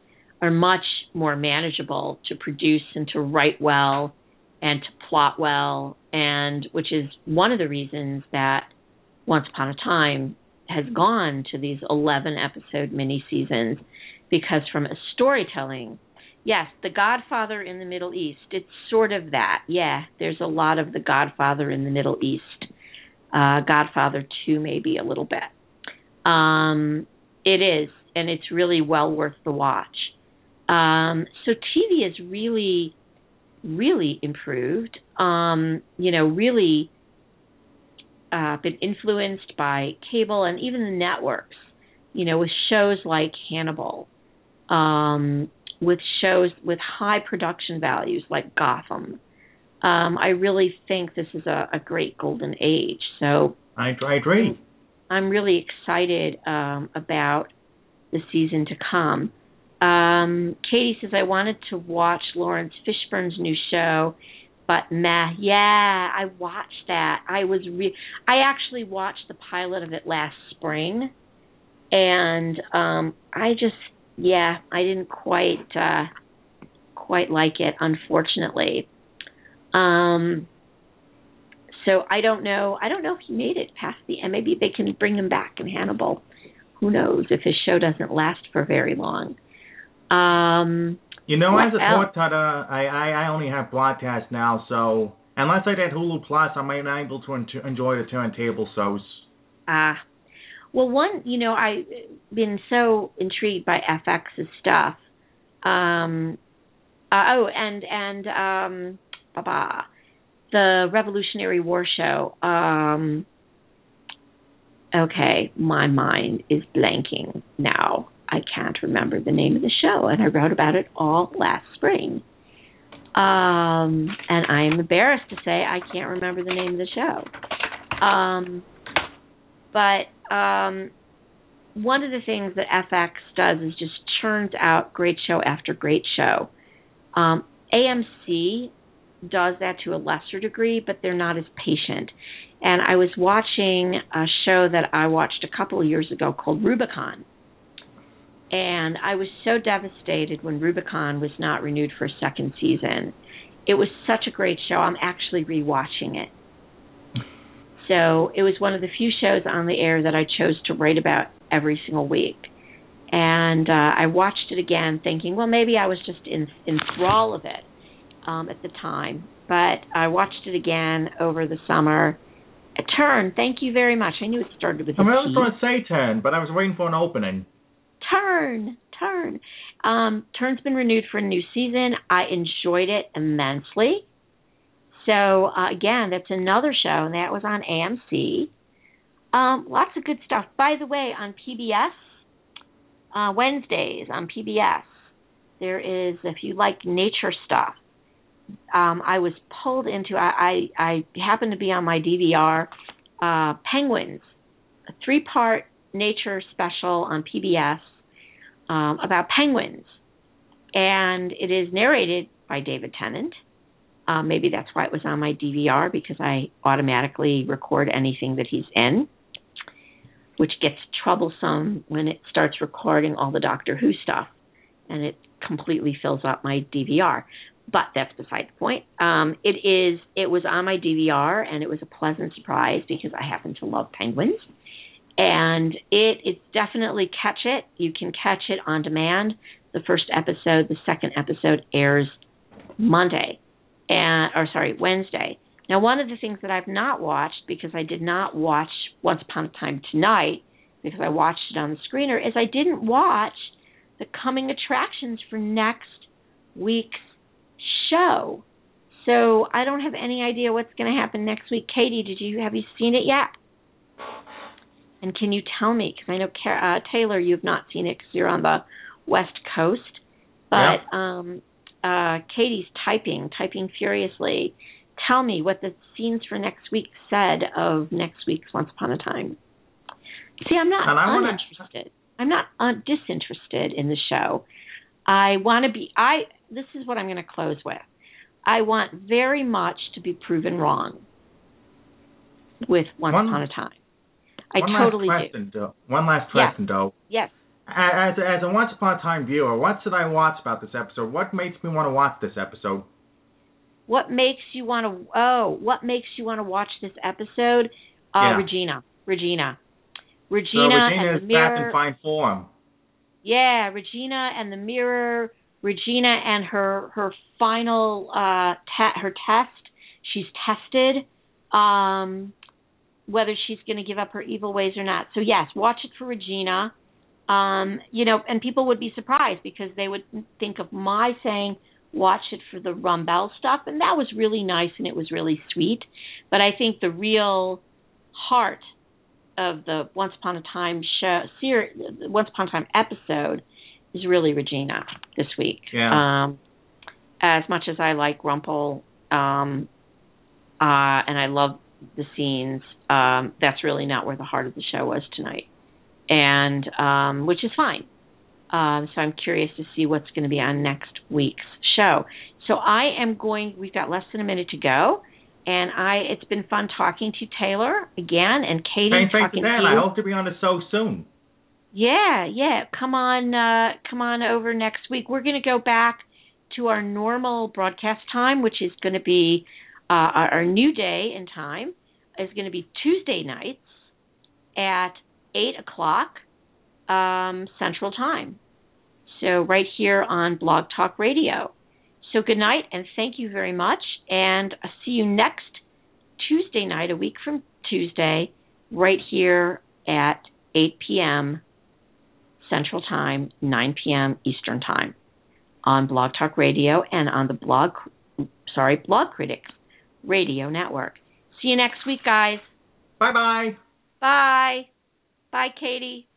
are much more manageable to produce and to write well and to plot well, and which is one of the reasons that once Upon a Time has gone to these 11 episode mini seasons because, from a storytelling, yes, The Godfather in the Middle East, it's sort of that. Yeah, there's a lot of The Godfather in the Middle East. Uh, Godfather 2, maybe a little bit. Um, it is, and it's really well worth the watch. Um, so TV has really, really improved. Um, you know, really uh, been influenced by cable and even the networks. You know, with shows like Hannibal, um, with shows with high production values like Gotham. Um, I really think this is a, a great golden age. So I, I agree. I'm really excited um, about the season to come. Um, Katie says I wanted to watch Laurence Fishburne's new show but meh. Yeah, I watched that. I was re- I actually watched the pilot of it last spring, and um I just yeah, I didn't quite uh quite like it, unfortunately. Um so I don't know. I don't know if he made it past the end. maybe they can bring him back in Hannibal. Who knows if his show doesn't last for very long. Um you know, as a cord I, I I only have broadcast now, so unless I get Hulu Plus, I'm not able to enjoy the turntable shows. Ah, well, one, you know, I've been so intrigued by FX's stuff. Um, Uh, oh, and and um, ba the Revolutionary War show. Um, okay, my mind is blanking now. I can't remember the name of the show, and I wrote about it all last spring. Um, and I am embarrassed to say I can't remember the name of the show. Um, but um, one of the things that FX does is just churns out great show after great show. Um, AMC does that to a lesser degree, but they're not as patient. And I was watching a show that I watched a couple of years ago called Rubicon. And I was so devastated when Rubicon was not renewed for a second season. It was such a great show. I'm actually rewatching it. So it was one of the few shows on the air that I chose to write about every single week. And uh, I watched it again, thinking, well, maybe I was just in in thrall of it um, at the time. But I watched it again over the summer. A turn. Thank you very much. I knew it started with. I, mean, I was going to say turn, but I was waiting for an opening. Turn, turn. Um, Turn's been renewed for a new season. I enjoyed it immensely. So uh, again, that's another show, and that was on AMC. Um, lots of good stuff. By the way, on PBS, uh, Wednesdays on PBS, there is if you like nature stuff. Um, I was pulled into. I, I I happened to be on my DVR. Uh, Penguins, a three-part nature special on PBS um, about penguins, and it is narrated by David Tennant. Um, maybe that's why it was on my DVR because I automatically record anything that he's in which gets troublesome when it starts recording all the Doctor Who stuff and it completely fills up my DVR. But that's beside the point. Um, it is. It was on my DVR, and it was a pleasant surprise because I happen to love penguins. And it it's definitely catch it. You can catch it on demand. The first episode, the second episode airs Monday, and or sorry Wednesday. Now, one of the things that I've not watched because I did not watch Once Upon a Time Tonight because I watched it on the screener is I didn't watch the coming attractions for next week's show. So I don't have any idea what's going to happen next week. Katie, did you have you seen it yet? And can you tell me? Because I know uh, Taylor, you've not seen it because you're on the West Coast. But yeah. um, uh, Katie's typing, typing furiously tell me what the scenes for next week said of next week's Once Upon a Time. See, I'm not uninterested. I'm not un- disinterested in the show. I want to be. I. This is what I'm going to close with. I want very much to be proven wrong with Once one, Upon a Time. I totally last question, do. One last question, though. Yes. As, as a Once Upon a Time viewer, what should I watch about this episode? What makes me want to watch this episode? What makes you want to? Oh, what makes you want to watch this episode? Uh, yeah. Regina, Regina, Regina, so Regina and the mirror. back in fine form. Yeah, Regina and the mirror. Regina and her her final uh her test. She's tested um whether she's going to give up her evil ways or not. So yes, watch it for Regina. Um, you know, and people would be surprised because they would think of my saying watch it for the Rumbelle stuff, and that was really nice and it was really sweet. But I think the real heart of the Once Upon a Time show, series, Once Upon a Time episode, is really Regina this week. Yeah. Um, as much as I like Rumple, um, uh, and I love the scenes, um, that's really not where the heart of the show was tonight, and um, which is fine. Um, so I'm curious to see what's going to be on next week's show. So I am going. We've got less than a minute to go, and I. It's been fun talking to Taylor again, and Katie thanks, talking to you. I hope to be on the show soon. Yeah, yeah. Come on, uh, come on over next week. We're going to go back to our normal broadcast time, which is going to be uh, our, our new day and time is going to be Tuesday nights at eight o'clock um, Central Time. So right here on Blog Talk Radio. So good night and thank you very much. And I'll see you next Tuesday night, a week from Tuesday, right here at 8 p.m. Central Time, 9 p.m. Eastern Time. on Blog Talk Radio and on the blog, sorry, Blogcritics Radio Network. See you next week, guys. Bye bye. Bye. Bye, Katie.